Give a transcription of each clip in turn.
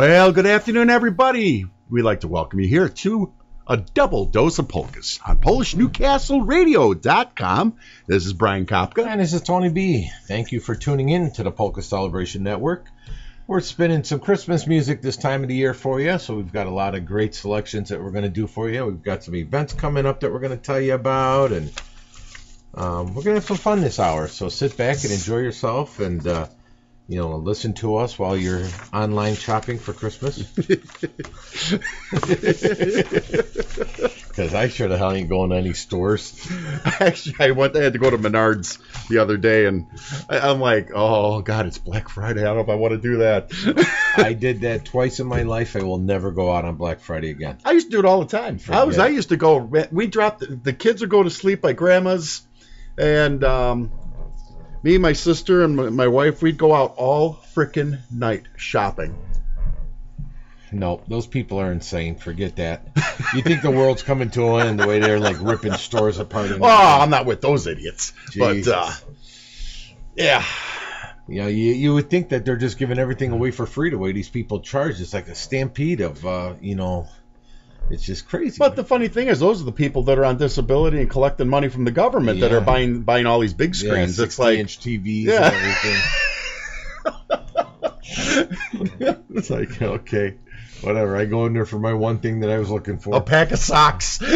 Well, good afternoon, everybody. We'd like to welcome you here to a double dose of polkas on PolishNewcastleRadio.com. This is Brian Kapka. And this is Tony B. Thank you for tuning in to the Polka Celebration Network. We're spinning some Christmas music this time of the year for you, so we've got a lot of great selections that we're going to do for you. We've got some events coming up that we're going to tell you about, and um, we're going to have some fun this hour. So sit back and enjoy yourself, and uh, you know, listen to us while you're online shopping for Christmas. Because I sure the hell ain't going to any stores. Actually, I went. I had to go to Menards the other day, and I, I'm like, oh God, it's Black Friday. I don't know if I want to do that. I did that twice in my life. I will never go out on Black Friday again. I used to do it all the time. I was. I used to go. We dropped. The, the kids would go to sleep by grandma's, and um, me, my sister, and my, my wife, we'd go out all frickin' night shopping. Nope, those people are insane. Forget that. You think the world's coming to an end the way they're like ripping stores apart? and Oh, I'm not with those idiots. But uh, yeah, You know, you, you would think that they're just giving everything away for free the way these people charge. It's like a stampede of, uh, you know, it's just crazy. but the funny thing is, those are the people that are on disability and collecting money from the government that are buying buying all these big yeah, screens. it's 60 like inch TVs Yeah. and everything. it's like, okay, whatever. I go in there for my one thing that I was looking for. a pack of socks.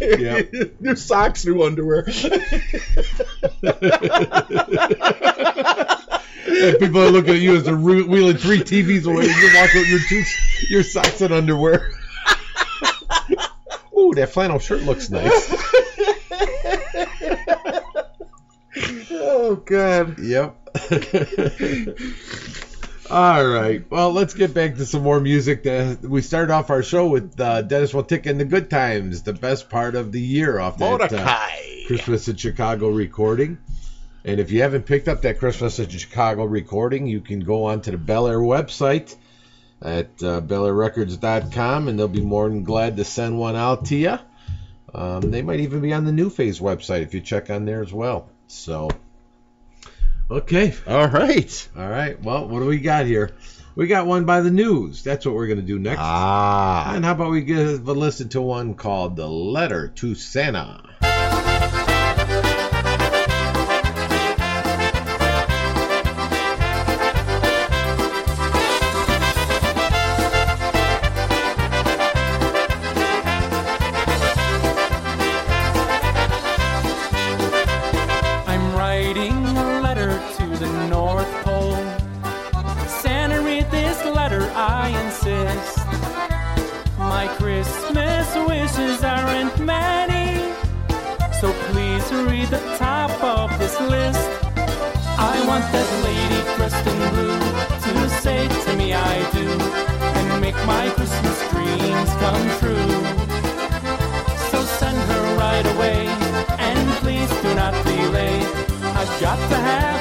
Yeah. new socks, new underwear. And people are looking at you as they're re- wheeling three TVs away. You walk out your two, your socks and underwear. Ooh, that flannel shirt looks nice. oh God. Yep. All right. Well, let's get back to some more music. We started off our show with uh, Dennis Wiltic and the Good Times, the best part of the year off that uh, Christmas in Chicago recording. And if you haven't picked up that Christmas in Chicago recording, you can go onto the Bel Air website at uh, BelAirRecords.com, and they'll be more than glad to send one out to you. Um, they might even be on the New Phase website if you check on there as well. So, okay. All right. All right. Well, what do we got here? We got one by the news. That's what we're going to do next. Ah. And how about we give a listen to one called The Letter to Santa? Come true. So send her right away, and please do not delay. I've got to have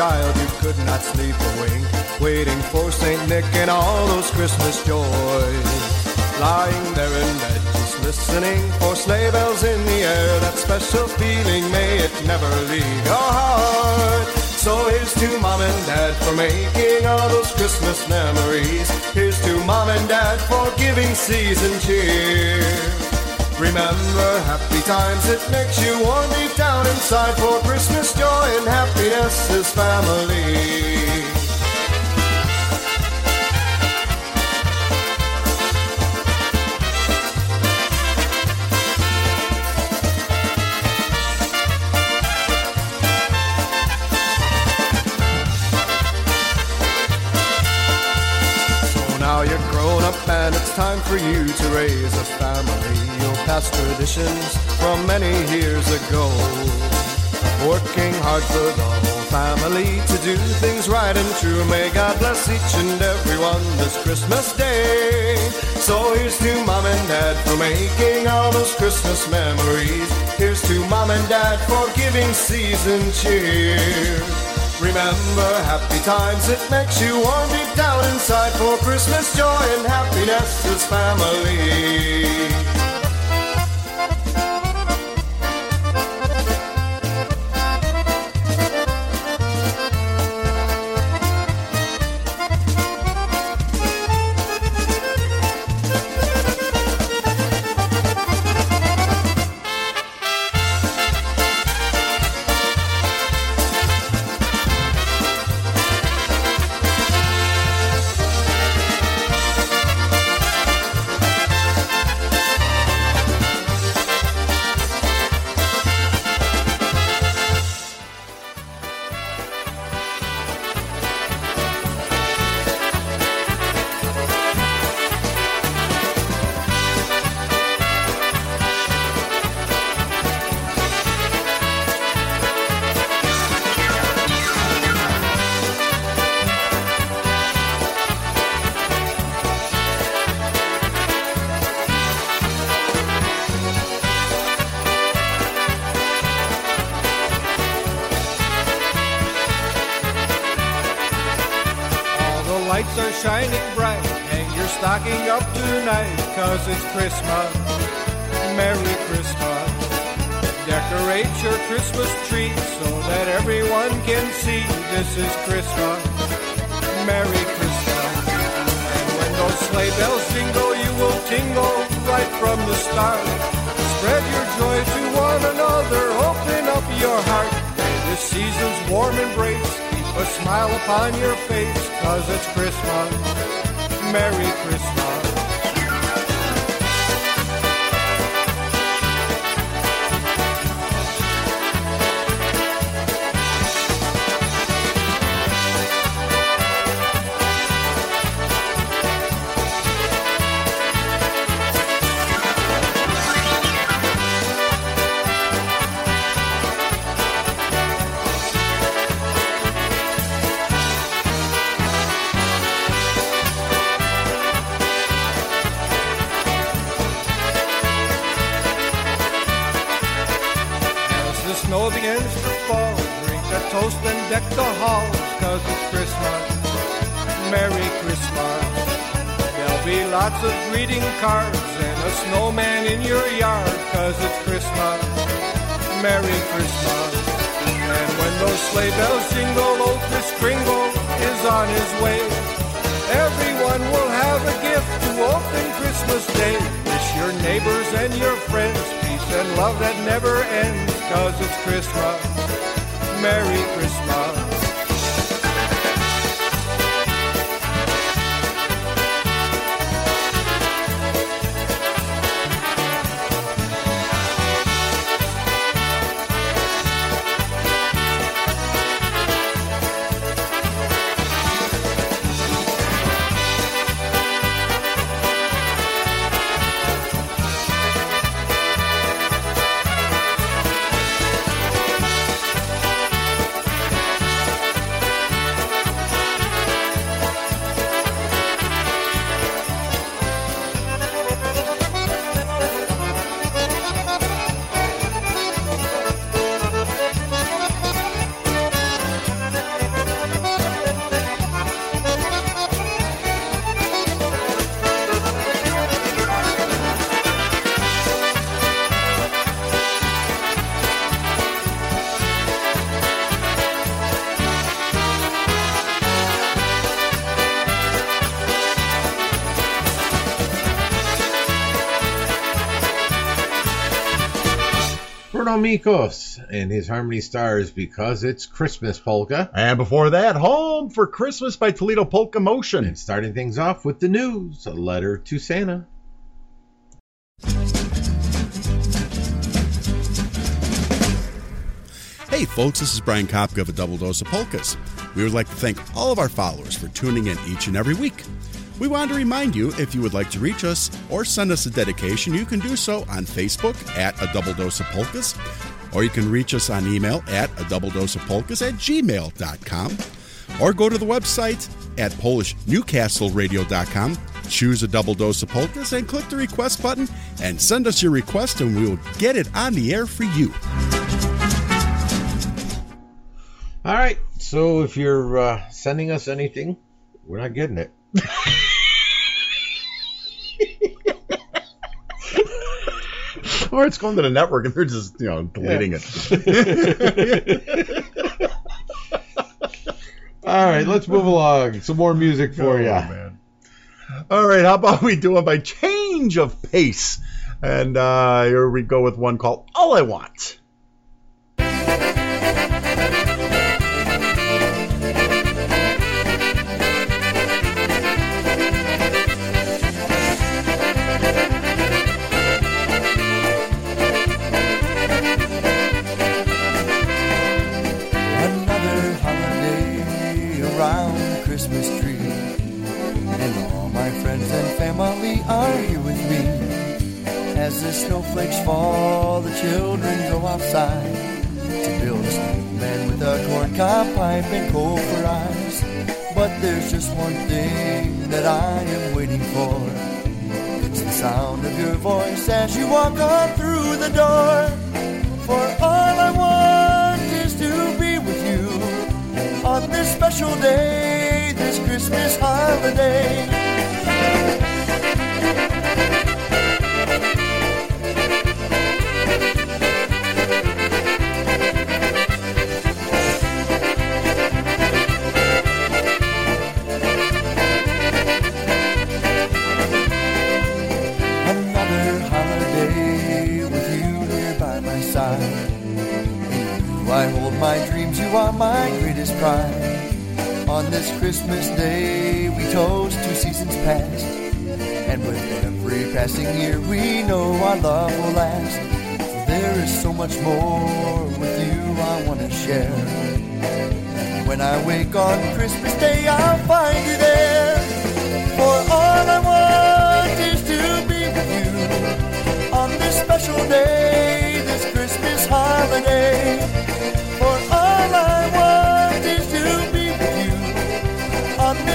child? You could not sleep a wink, waiting for St. Nick and all those Christmas joys. Lying there in bed, just listening for sleigh bells in the air. That special feeling, may it never leave your heart. So here's to mom and dad for making all those Christmas memories. Here's to mom and dad for giving season cheer. Remember happy times, it makes you warm deep down inside for Christmas joy and happiness is family. Time for you to raise a family. You'll pass traditions from many years ago. Working hard for the whole family to do things right and true. May God bless each and every one this Christmas day. So here's to mom and dad for making all those Christmas memories. Here's to mom and dad for giving season cheer. Remember happy times, it makes you warm deep down inside for Christmas joy and happiness is family. Bruno Mikos and his Harmony Stars because it's Christmas polka. And before that, Home for Christmas by Toledo Polka Motion. And starting things off with the news, a letter to Santa. Hey folks, this is Brian Kapka of a Double Dose of Polkas. We would like to thank all of our followers for tuning in each and every week. We want to remind you if you would like to reach us or send us a dedication, you can do so on Facebook at a Double Dose of Polkas, or you can reach us on email at a Double Dose of Polkas at gmail.com, or go to the website at PolishNewcastleRadio.com, choose a Double Dose of Polkas, and click the request button and send us your request, and we will get it on the air for you. All right, so if you're uh, sending us anything, we're not getting it. Or it's going to the network and they're just, you know, deleting it. All right, let's move along. Some more music for Oh, you. man. All right, how about we do it by change of pace? And uh, here we go with one called All I Want. And all my friends and family are here with me. As the snowflakes fall, the children go outside to build a snowman with a corncob pipe and coal for eyes. But there's just one thing that I am waiting for. It's the sound of your voice as you walk on through the door. For all I want is to be with you on this special day, Christmas. Holiday. Another holiday with you here by my side. In you I hold my dreams, you are my greatest pride. On this Christmas day, we toast two seasons past. And with every passing year, we know our love will last. There is so much more with you I want to share. When I wake on Christmas Day, I'll find you there. For all I want is to be with you on this special day, this Christmas holiday.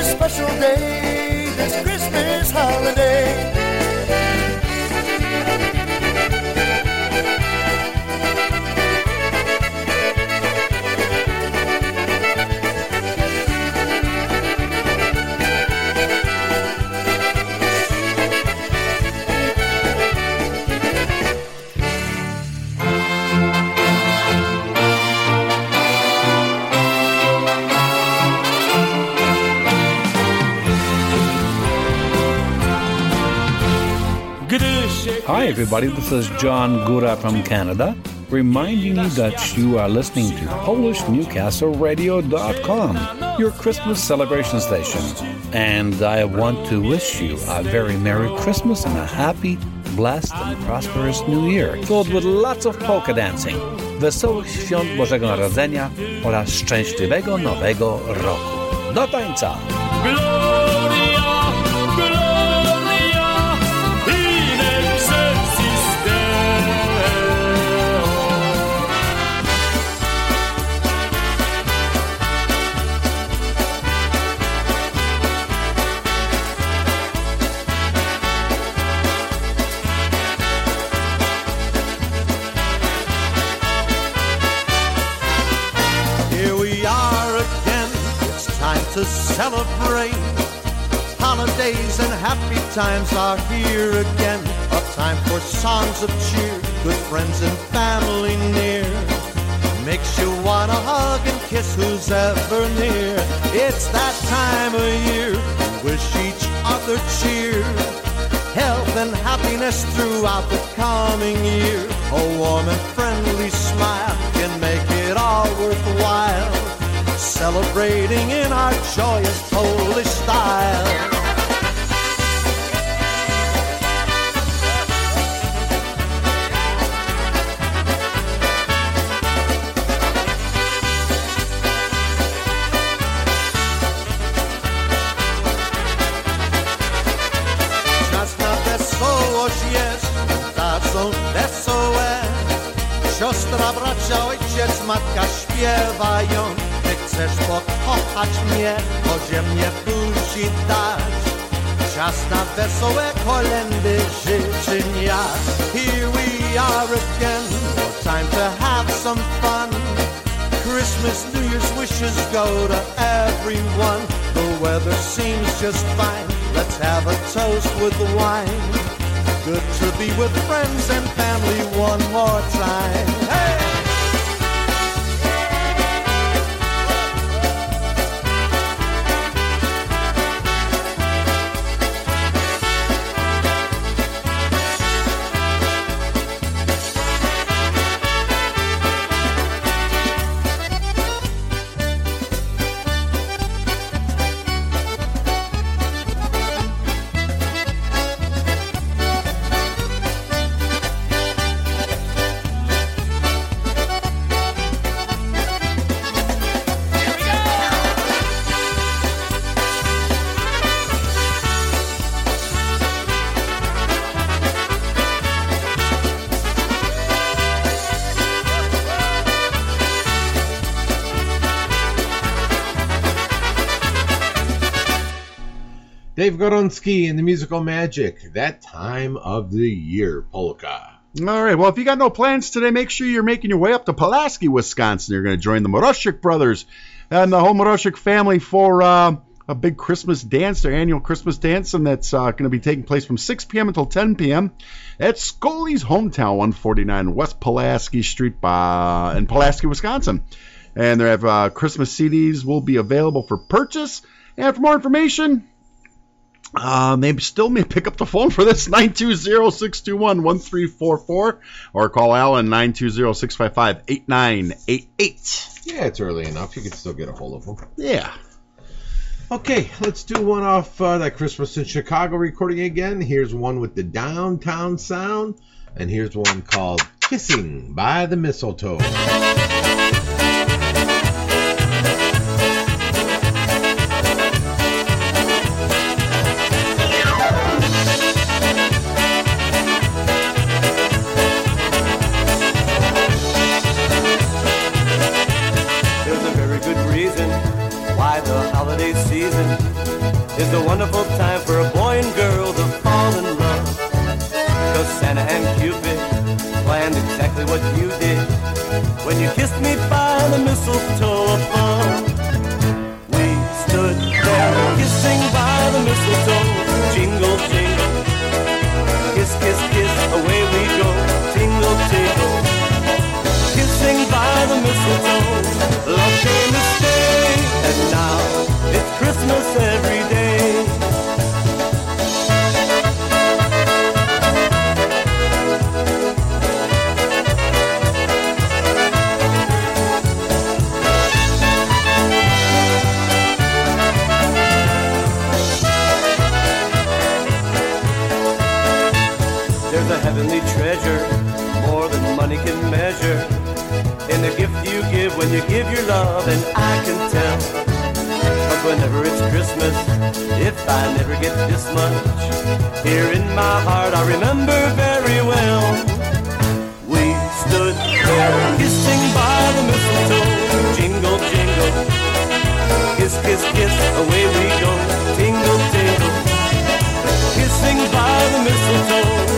Special day, this Christmas holiday. Hi, everybody. This is John Gura from Canada, reminding you that you are listening to PolishNewcastleRadio.com, your Christmas celebration station. And I want to wish you a very Merry Christmas and a happy, blessed, and prosperous New Year, filled with lots of polka dancing, wesołych świąt Bożego Narodzenia oraz szczęśliwego Nowego Roku. Do tańca! Celebrate. Holidays and happy times are here again. A time for songs of cheer, good friends and family near. Makes you wanna hug and kiss who's ever near. It's that time of year, we wish each other cheer. Health and happiness throughout the coming year. A warm and friendly smile can make it all worthwhile. Celebrating in our joyous Polish style. Siostra, bracia, ojciec, matka śpiewają. Chcesz pokochać mnie, chodzie mnie buzi dać. Czas na wesołe kolendy życzeń ja. Here we are again, no time to have some fun. Christmas, New Year's wishes go to everyone. The weather seems just fine. Let's have a toast with wine. Good to be with friends and family one more time. Hey! Goronsky and the Musical Magic, that time of the year polka. All right. Well, if you got no plans today, make sure you're making your way up to Pulaski, Wisconsin. You're going to join the Moroshik brothers and the whole Moroshik family for uh, a big Christmas dance, their annual Christmas dance, and that's uh, going to be taking place from 6 p.m. until 10 p.m. at Scully's hometown, 149 West Pulaski Street uh, in Pulaski, Wisconsin. And they have uh, Christmas CDs will be available for purchase. And for more information, uh, they still may pick up the phone for this 920-621-1344 or call Alan 920-655-8988. Yeah, it's early enough. You can still get a hold of them. Yeah. Okay, let's do one off uh, that Christmas in Chicago recording again. Here's one with the downtown sound, and here's one called Kissing by the Mistletoe. If I never get this much, here in my heart I remember very well. We stood there kissing by the mistletoe, jingle, jingle, kiss, kiss, kiss, away we go, tingle, tingle, kissing by the mistletoe,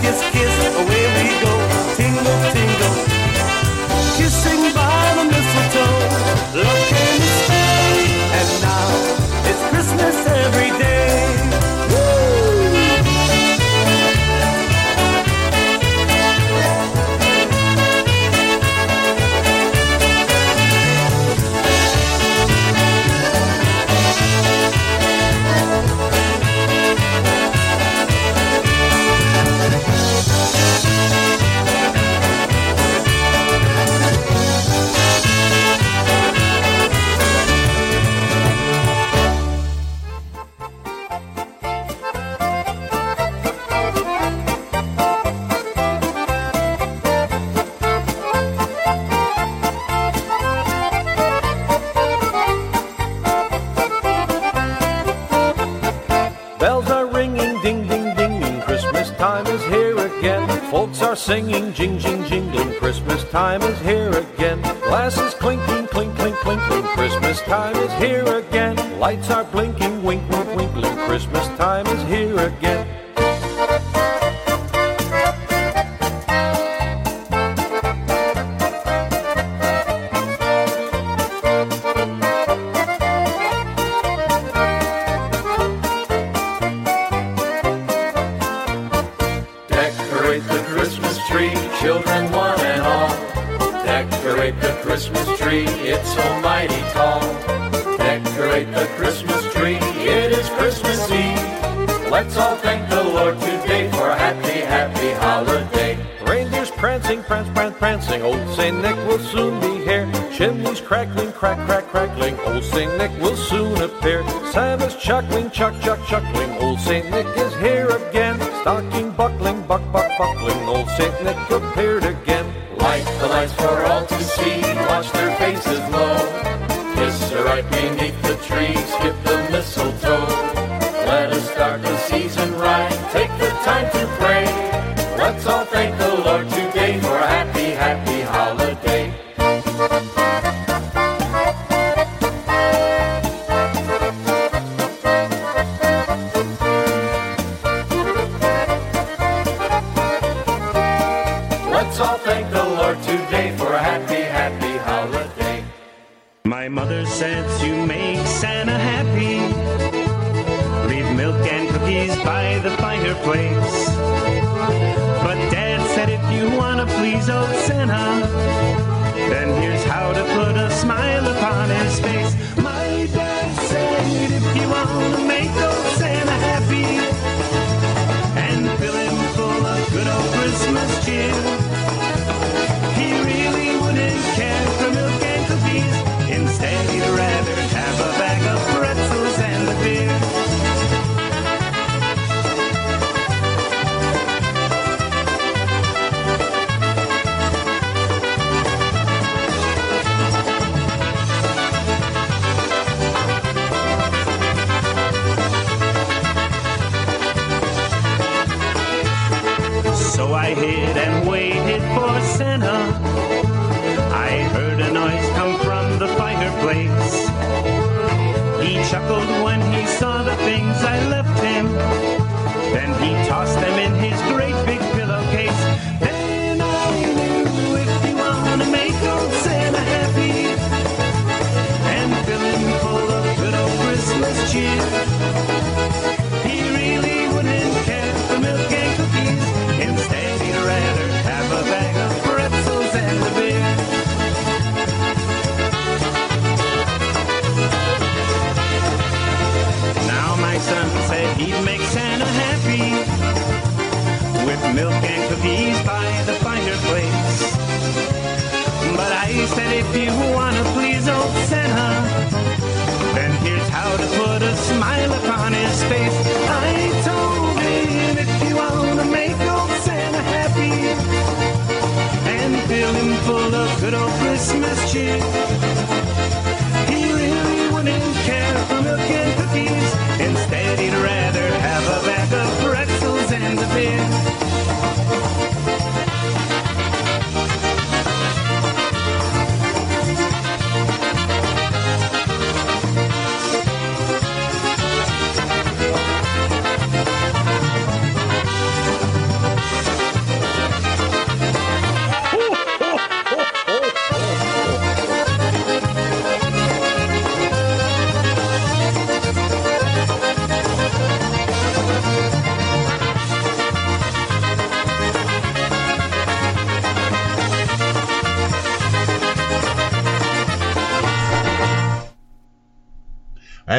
kiss, singing, jing, jing, jingling. Christmas time is here Saint Nick will soon be here. Chimneys crackling, crack, crack, crackling. Old Saint Nick will soon appear. Santa's chuckling, chuck, chuck, chuckling. Old Saint Nick is here again. Stocking buckling, buck, buck, buckling. Old Saint Nick appeared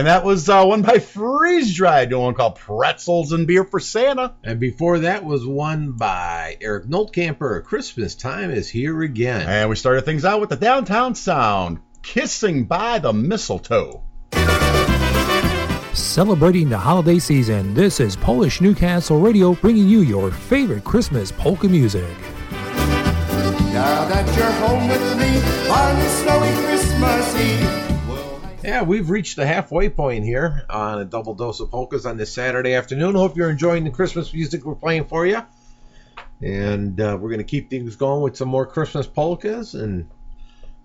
And that was uh, one by Freeze Dried, doing one called Pretzels and Beer for Santa. And before that was one by Eric Noltkamper. Christmas time is here again. And we started things out with the downtown sound, Kissing by the Mistletoe. Celebrating the holiday season, this is Polish Newcastle Radio bringing you your favorite Christmas polka music. Now that you're home with me on this snowy Christmas Eve. Yeah, we've reached the halfway point here on a double dose of polkas on this Saturday afternoon. Hope you're enjoying the Christmas music we're playing for you. And uh, we're going to keep things going with some more Christmas polkas. And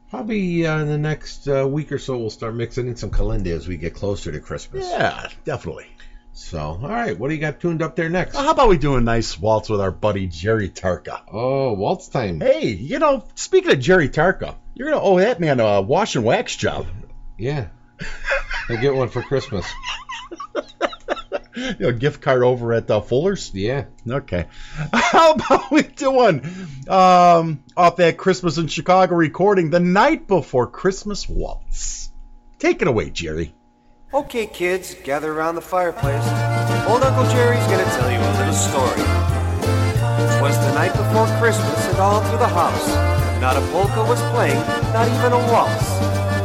probably uh, in the next uh, week or so, we'll start mixing in some kalinda as we get closer to Christmas. Yeah, definitely. So, all right, what do you got tuned up there next? Well, how about we do a nice waltz with our buddy Jerry Tarka? Oh, waltz time. Hey, you know, speaking of Jerry Tarka, you're going to owe that man a wash and wax job. Yeah. I'll get one for Christmas. You know, gift card over at uh, Fuller's? Yeah. Okay. How about we do one um, off that Christmas in Chicago recording, The Night Before Christmas Waltz? Take it away, Jerry. Okay, kids, gather around the fireplace. Old Uncle Jerry's gonna tell you a little story. Twas the night before Christmas, and all through the house, not a polka was playing, not even a waltz.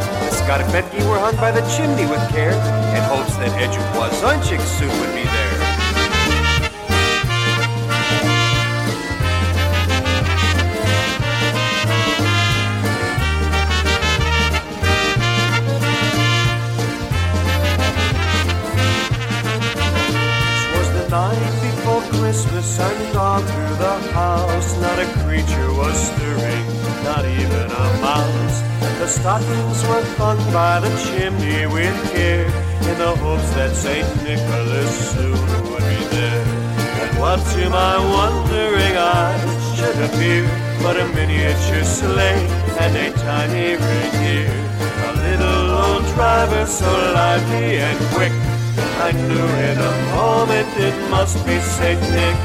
The skarpetki were hung by the chimney with care, in hopes that Edgewoazunchik soon would be there. Stockings were hung by the chimney with care, in the hopes that Saint Nicholas soon would be there. And what to my wondering eyes should appear but a miniature sleigh and a tiny reindeer. A little old driver so lively and quick. I knew in a moment it must be Saint Nick.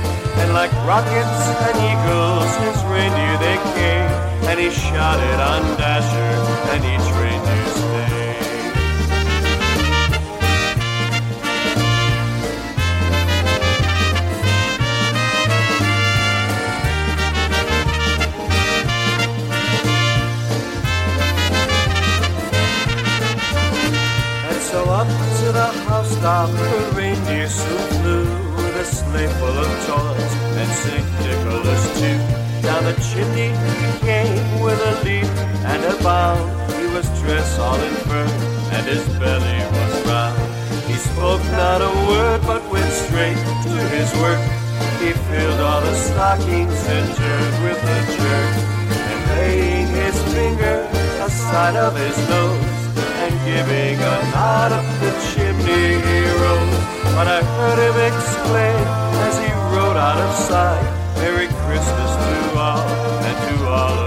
And like rockets and eagles, his reindeer they came, and he shouted on Dasher and each reindeer's name. And so up to the housetop the reindeer soon flew with a sleigh full of toys and St. Nicholas too. The chimney he came with a leap and a bound. He was dressed all in fur and his belly was round. He spoke not a word but went straight to his work. He filled all the stockings and turned with a jerk and laying his finger aside of his nose and giving a nod up the chimney he rose. But I heard him exclaim as he rode out of sight, Merry Christmas and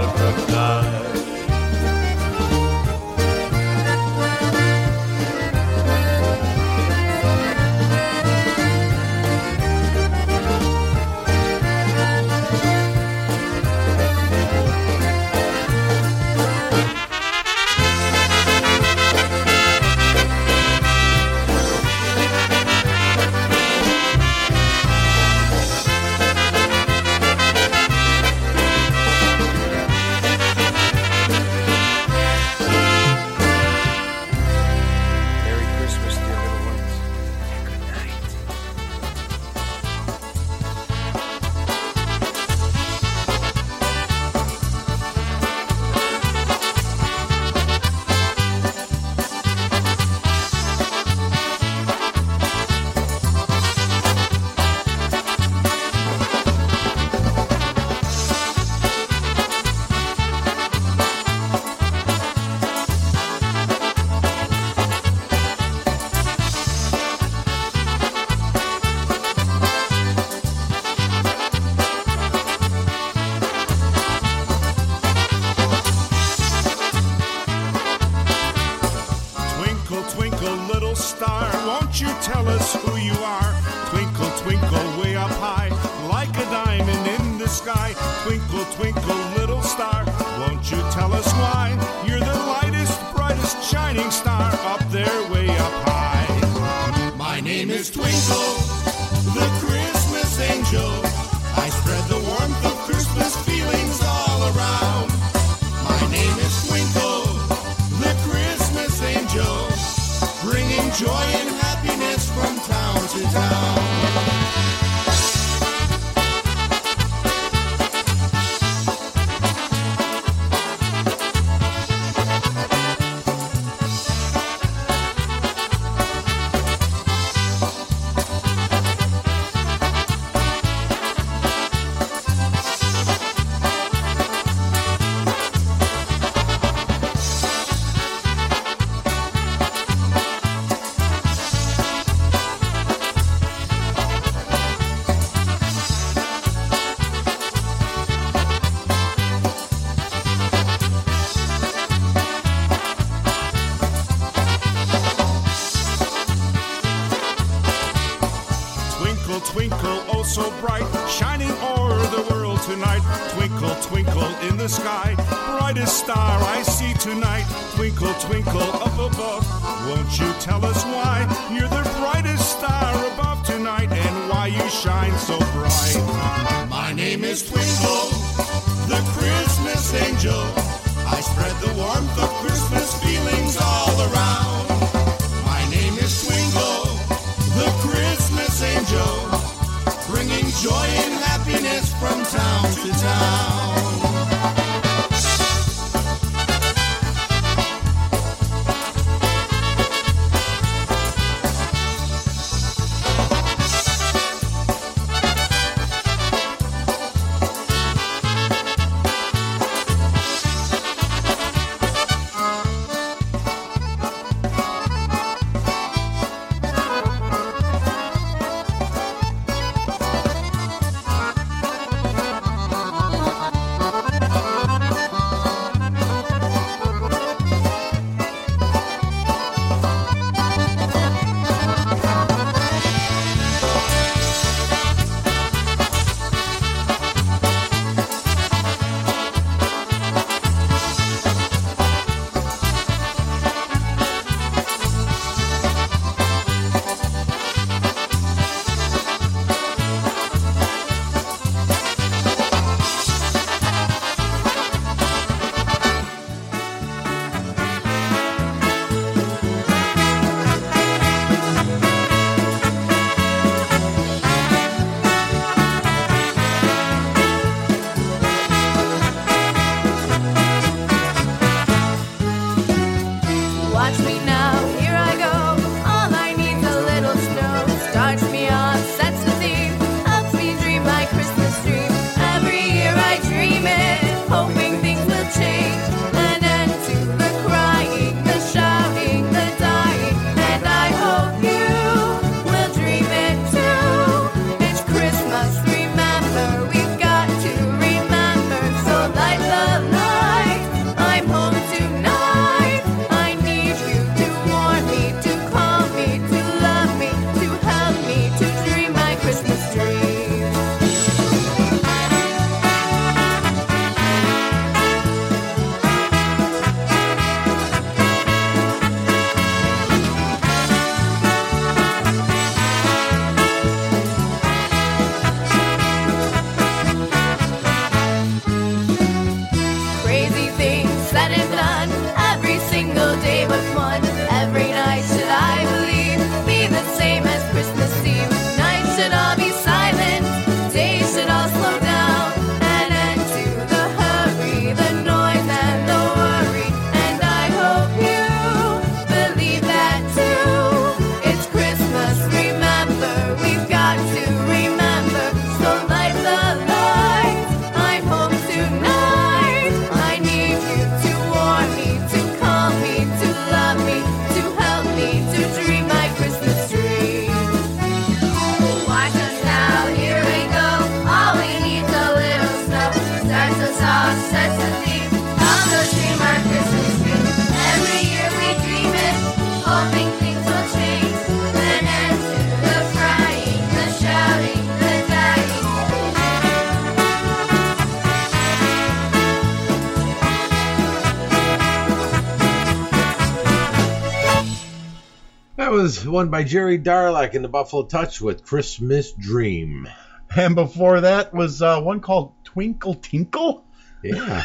was one by Jerry Darlack in the Buffalo Touch with Christmas Dream. And before that was uh, one called Twinkle Tinkle Yeah.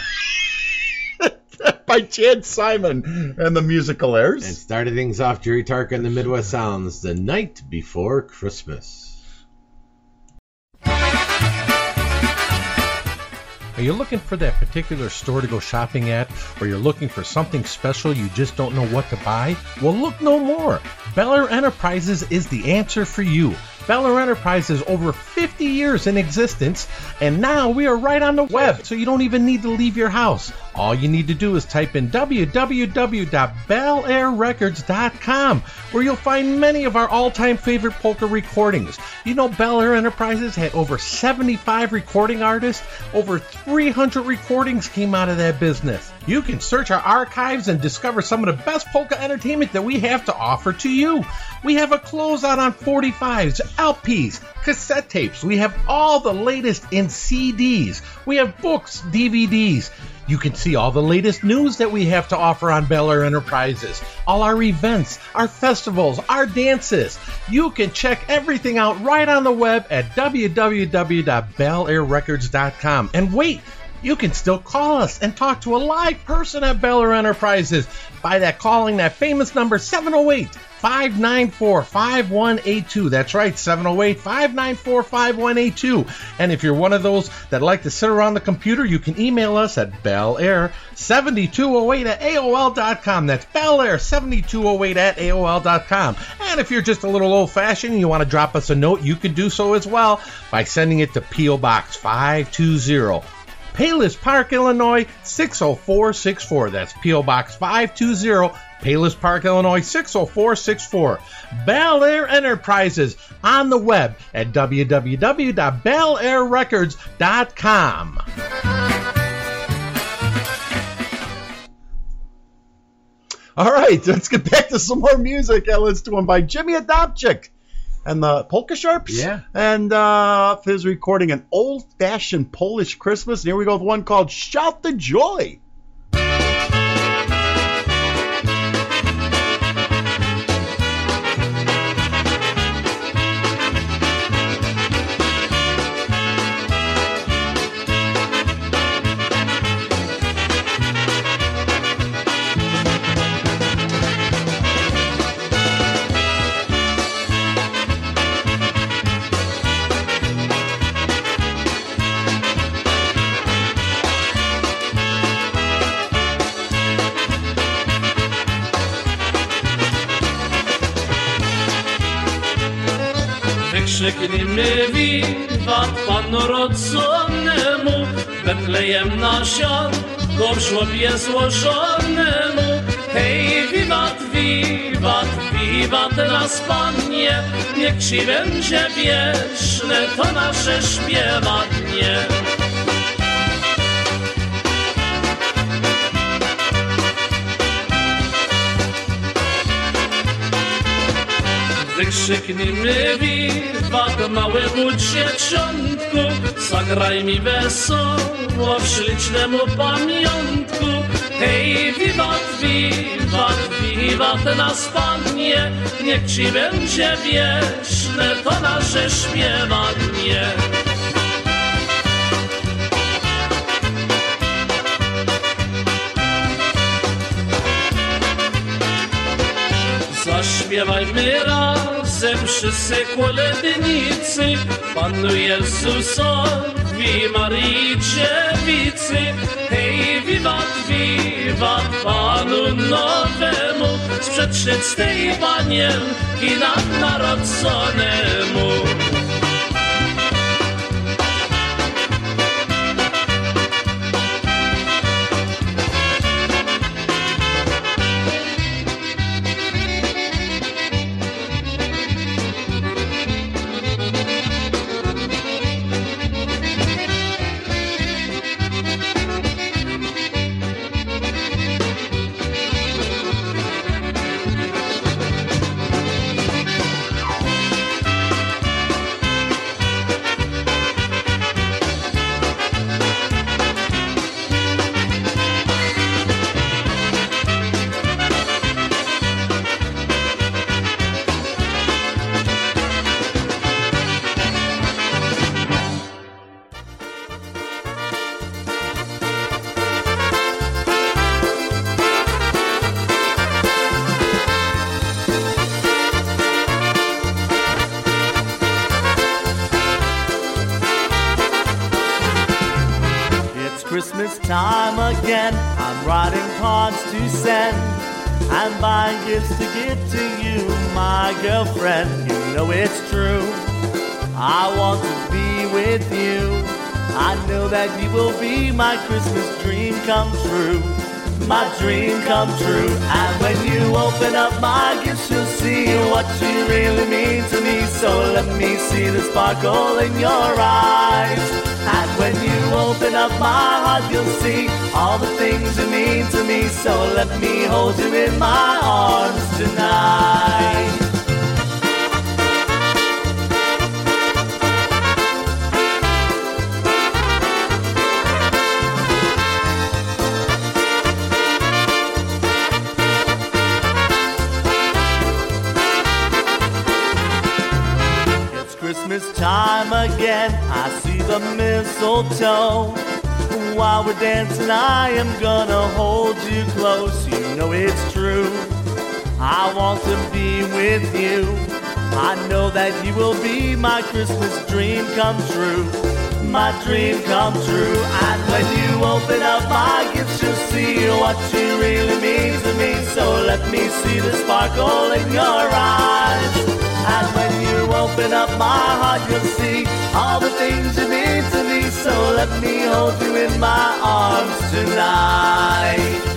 by Chad Simon and the musical airs. and started things off Jerry Tark and the Midwest Sounds the night before Christmas. Are you looking for that particular store to go shopping at, or you're looking for something special you just don't know what to buy? Well, look no more. Bel Air Enterprises is the answer for you. Bel Air Enterprises over 50 years in existence, and now we are right on the web, so you don't even need to leave your house. All you need to do is type in www.belairrecords.com, where you'll find many of our all-time favorite polka recordings. You know, Bel Air Enterprises had over 75 recording artists. Over 300 recordings came out of that business. You can search our archives and discover some of the best polka entertainment that we have to offer to you. We have a closeout on 45s, LPs, cassette tapes. We have all the latest in CDs. We have books, DVDs. You can see all the latest news that we have to offer on Bel Air Enterprises, all our events, our festivals, our dances. You can check everything out right on the web at www.belairrecords.com. And wait, you can still call us and talk to a live person at Bel Air Enterprises by that calling that famous number 708 594 5182. That's right, 708 594 5182. And if you're one of those that like to sit around the computer, you can email us at bellair7208 at AOL.com. That's bellair7208 at AOL.com. And if you're just a little old fashioned and you want to drop us a note, you can do so as well by sending it to P.O. Box 520. Palos Park, Illinois 60464. That's P.O. Box 520, Palos Park, Illinois 60464. Bel Air Enterprises on the web at www.belairrecords.com. All right, let's get back to some more music. And let's do one by Jimmy Adopchik and the Polka Sharps. Yeah. And uh, his recording an old fashioned Polish Christmas. And here we go with one called Shout the Joy. Wykrzyknijmy wiwat Panu rodzonemu, Betlejem nasionko w żłobie złożonemu. Hej, wiwat, wiwat, wiwat nas Panie, niech Ci będzie wieczne to nasze śpiewanie. Wykrzyknijmy wiwat małemu dzieciątku, zagraj mi wesoło w ślicznemu pamiątku. Hej, wiwat, wiwat, wiwat nas Panie, niech Ci będzie wieczne to nasze śpiewanie. Zaśpiewajmy razem wszyscy kolędnicy Panu Jezusowi, Maryi Dziewicy Hej, wiwat, wiwat Panu nowemu. Sprzed czystej panienki nam narodzonemu to give to you, my girlfriend. You know it's true. I want to be with you. I know that you will be my Christmas dream come true. My dream come true. And when you open up my gifts, you'll see what you really mean to me. So let me see the sparkle in your eyes. And when you open up my heart, you'll see all the things you mean to me. So let me hold you in my arms tonight. It's Christmas time again. I see the mistletoe. While we're dancing, I am gonna hold you close. You know it's true. I want to be with you. I know that you will be my Christmas dream come true. My dream come true. And when you open up my gifts, you'll see what you really mean to me. So let me see the sparkle in your eyes. And when you open up my heart, you'll see all the things you. So let me hold you in my arms tonight.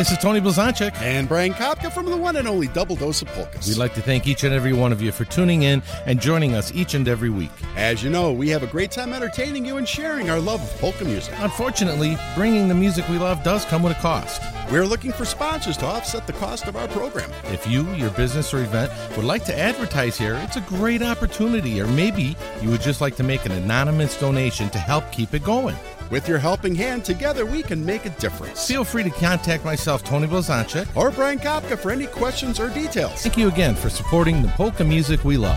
This is Tony Blazonczyk. And Brian Kapka from the one and only Double Dose of Polkas. We'd like to thank each and every one of you for tuning in and joining us each and every week. As you know, we have a great time entertaining you and sharing our love of polka music. Unfortunately, bringing the music we love does come with a cost. We're looking for sponsors to offset the cost of our program. If you, your business, or event would like to advertise here, it's a great opportunity. Or maybe you would just like to make an anonymous donation to help keep it going. With your helping hand, together we can make a difference. Feel free to contact myself, Tony Blazonczyk, or Brian Kapka for any questions or details. Thank you again for supporting the polka music we love.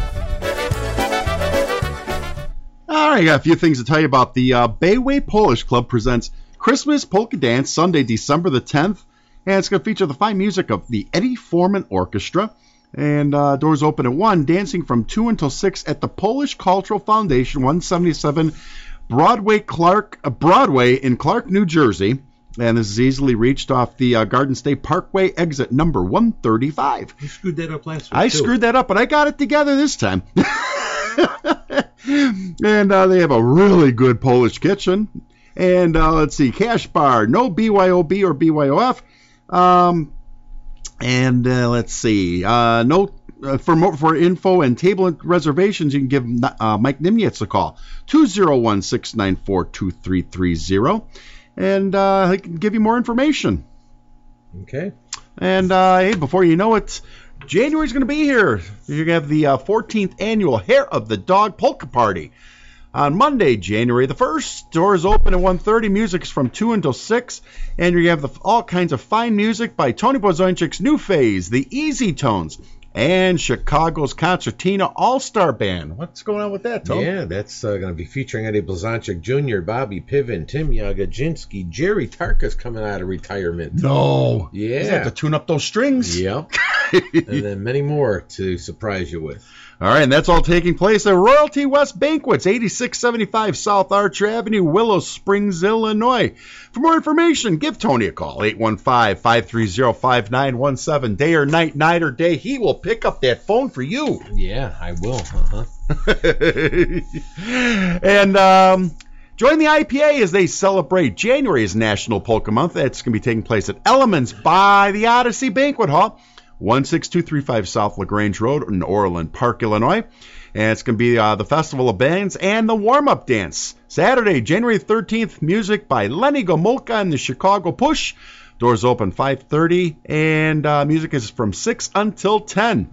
All right, I got a few things to tell you about. The uh, Bayway Polish Club presents Christmas Polka Dance Sunday, December the 10th, and it's going to feature the fine music of the Eddie Forman Orchestra. And uh, doors open at 1, dancing from 2 until 6 at the Polish Cultural Foundation, 177 Broadway, Clark, uh, Broadway in Clark, New Jersey. And this is easily reached off the uh, Garden State Parkway exit number 135. You screwed that up last week. I too. screwed that up, but I got it together this time. and uh, they have a really good Polish kitchen. And uh, let's see, cash bar, no BYOB or BYOF. Um, and uh, let's see, uh, no. Uh, for more, for info and table reservations, you can give uh, Mike Nimnitz a call, 201-694-2330, and uh, he can give you more information. Okay. And uh, hey, before you know it, January's going to be here. You're going to have the uh, 14th annual Hair of the Dog Polka Party. On Monday, January the 1st, doors open at 1.30, music's from 2 until 6, and to have the, all kinds of fine music by Tony Blazonczyk's New Phase, the Easy Tones, and Chicago's Concertina All-Star Band. What's going on with that, Tony? Yeah, that's uh, going to be featuring Eddie Blazonczyk Jr., Bobby Piven, Tim Yagajinsky, Jerry Tarkas coming out of retirement. No. Yeah. He's have to tune up those strings. Yep. and then many more to surprise you with. All right, and that's all taking place at Royalty West Banquets, 8675 South Archer Avenue, Willow Springs, Illinois. For more information, give Tony a call, 815-530-5917. Day or night, night or day, he will pick up that phone for you. Yeah, I will. Uh-huh. and um, join the IPA as they celebrate January's National Polka Month. That's going to be taking place at Elements by the Odyssey Banquet Hall. 16235 South LaGrange Road in Orland Park, Illinois. And it's going to be uh, the Festival of Bands and the warm up dance. Saturday, January 13th, music by Lenny Gomulka and the Chicago Push. Doors open 5:30, and uh, music is from 6 until 10.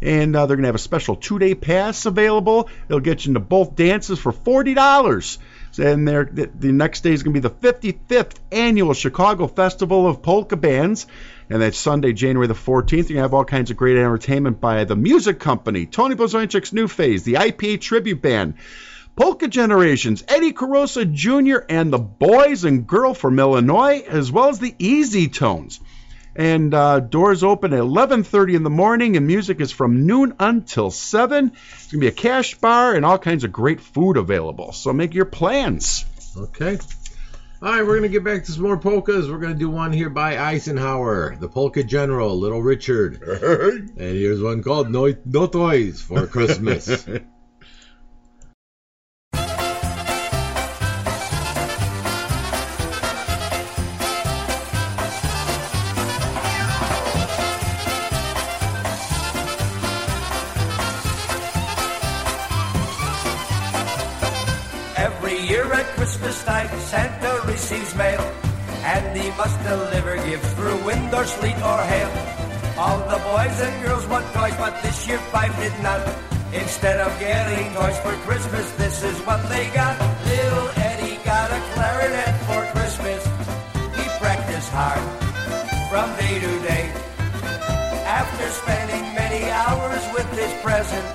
And uh, they're going to have a special two-day pass available. It'll get you into both dances for $40. And the, the next day is going to be the 55th annual Chicago Festival of Polka Bands. And that's Sunday, January the 14th. You're going to have all kinds of great entertainment by the Music Company, Tony Blazonczyk's New Phase, the IPA Tribute Band, Polka Generations, Eddie Korosa Jr., and the Boys and Girl from Illinois, as well as the Easy Tones. And uh, doors open at 11:30 in the morning, and music is from noon until 7. It's gonna be a cash bar and all kinds of great food available. So make your plans. Okay. All right, we're going to get back to some more polkas. We're going to do one here by Eisenhower, the polka general, Little Richard. and here's one called No, no Toys for Christmas. or sleet or hail. All the boys and girls want toys, but this year five did not. Instead of getting toys for Christmas, this is what they got. Little Eddie got a clarinet for Christmas. He practiced hard from day to day. After spending many hours with his present,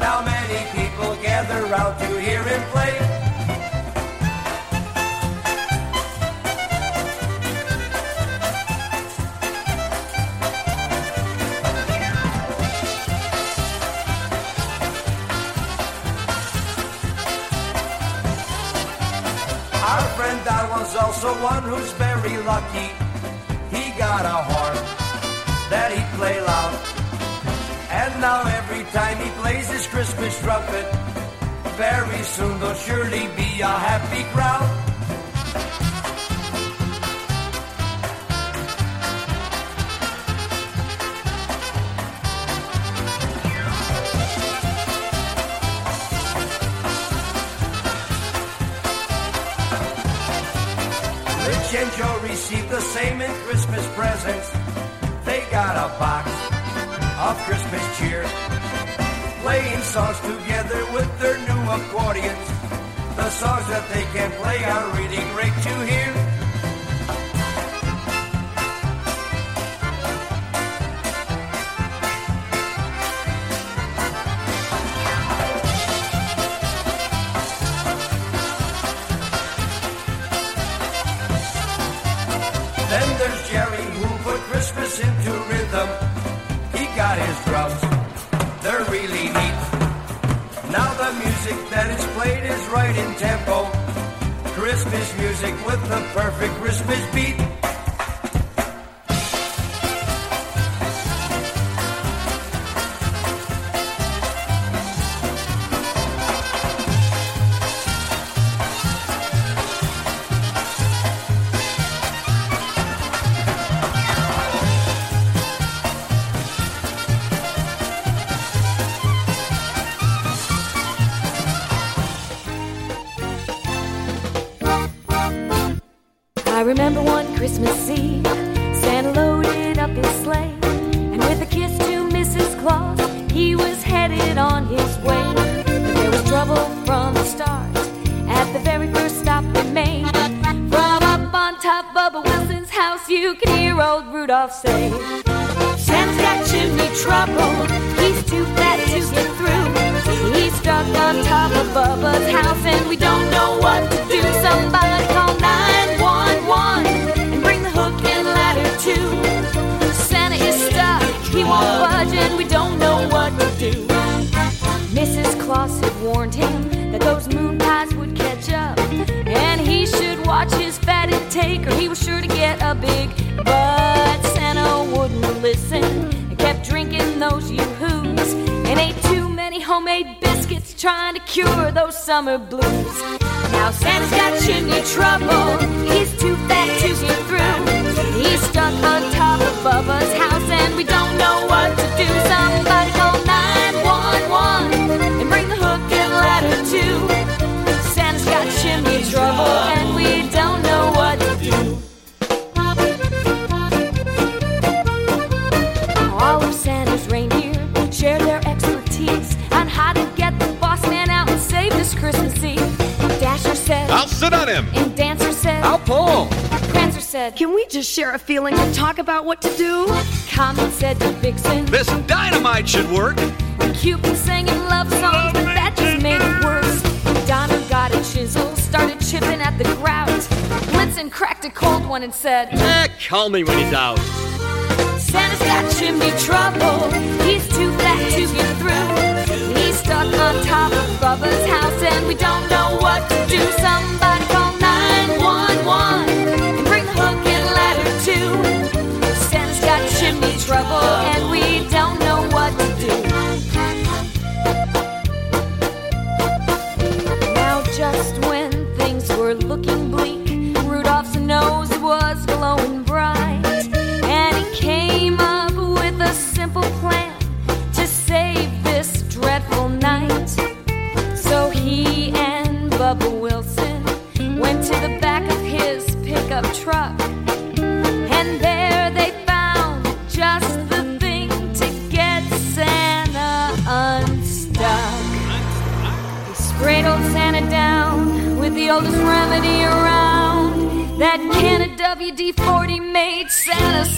now many people gather round to hear him play. Friend was also one who's very lucky. He got a horn that he play loud. And now every time he plays his Christmas trumpet, very soon there'll surely be a happy crowd. Christmas cheer, playing songs together with their new accordions. The songs that they can play are really great to hear. With the perfect he was sure to get a big. But Santa wouldn't listen and kept drinking those yoo-hoos and ate too many homemade biscuits trying to cure those summer blues. Now Santa's got chimney trouble, he's too fat to get through. He's stuck on top of Bubba's house, and we don't know what to do. Somebody call 911 Sit on him. And Dancer said, I'll pull. Prancer said, Can we just share a feeling and talk about what to do? Comet said to Vixen, This dynamite should work. Cupid sang him love songs, but that just made it worse. Donner got a chisel, started chipping at the grout. Blitzen cracked a cold one and said, Eh, call me when he's out. Santa's got chimney trouble. He's too fat to get through. Stuck on top of Bubba's house, and we don't know what to do. Somebody call 911 and bring the hook and ladder too. Santa's got chimney trouble, and we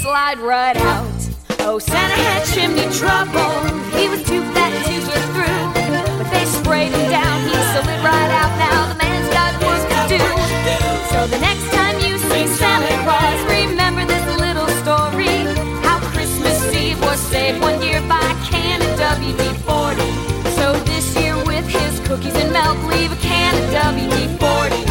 slide right out. Oh, Santa had chimney trouble. He was too fat to get through. But they sprayed him down. He slid right out. Now the man's got work to do. So the next time you see Santa Claus, remember this little story. How Christmas Eve was saved one year by a can of WD-40. So this year with his cookies and milk, leave a can of WD-40.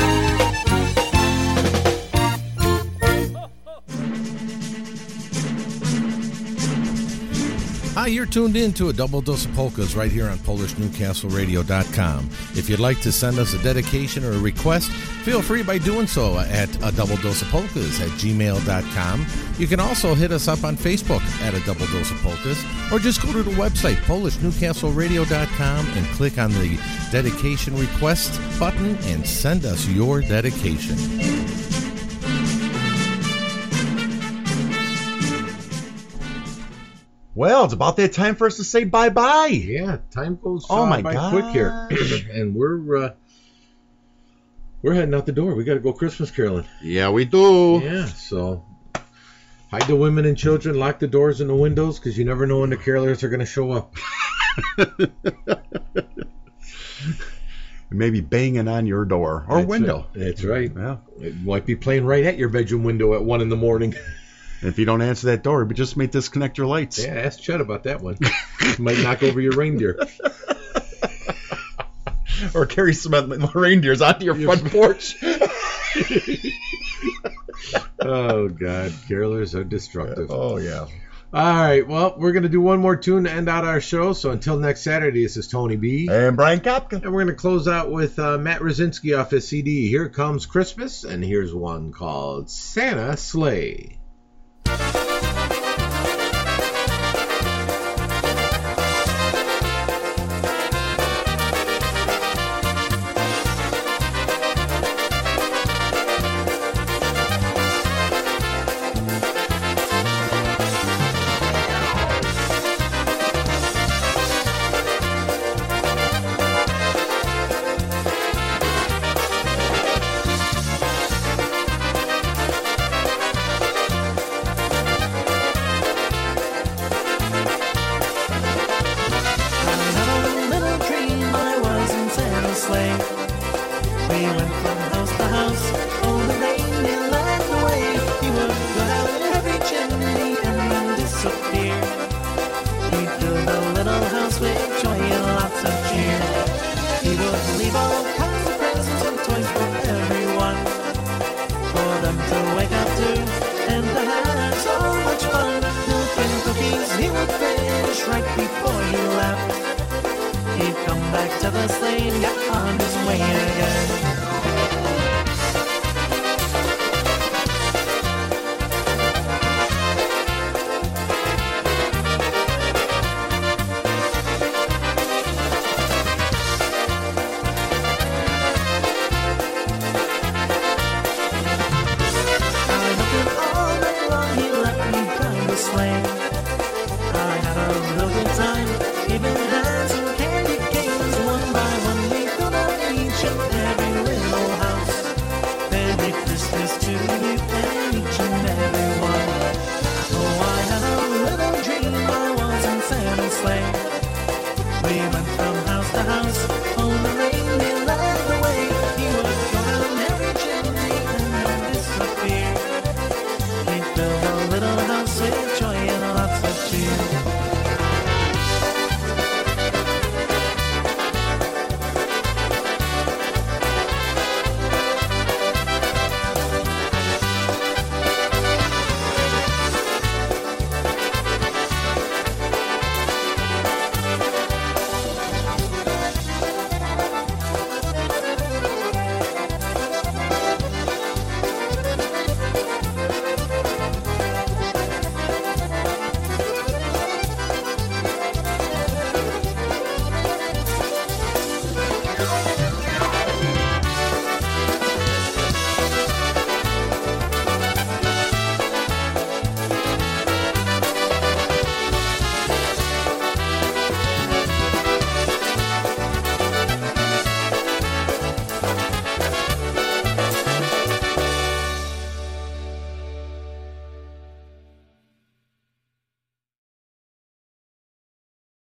You're tuned in to a double dose of polkas right here on PolishNewcastleRadio.com. If you'd like to send us a dedication or a request, feel free by doing so at a double dose of polkas at gmail.com. You can also hit us up on Facebook at a double dose of polkas, or just go to the website PolishNewcastleRadio.com and click on the dedication request button and send us your dedication. Well, it's about that time for us to say bye bye. Yeah, time goes Oh my by gosh. quick here, and we're uh, we're heading out the door. We got to go Christmas caroling. Yeah, we do. Yeah, so hide the women and children, lock the doors and the windows, because you never know when the carolers are going to show up. Maybe banging on your door or That's window. right. That's right. Yeah. It might be playing right at your bedroom window at one in the morning. And if you don't answer that door, but just may disconnect your lights. Yeah, ask Chet about that one. might knock over your reindeer. or carry some of the reindeers onto your front porch. oh God, carolers are destructive. Oh yeah. All right, well, we're going to do one more tune to end out our show. So until next Saturday, this is Tony B. And Brian Kapka. And we're going to close out with uh, Matt Rosinski off his CD, Here Comes Christmas. And here's one called Santa Sleigh.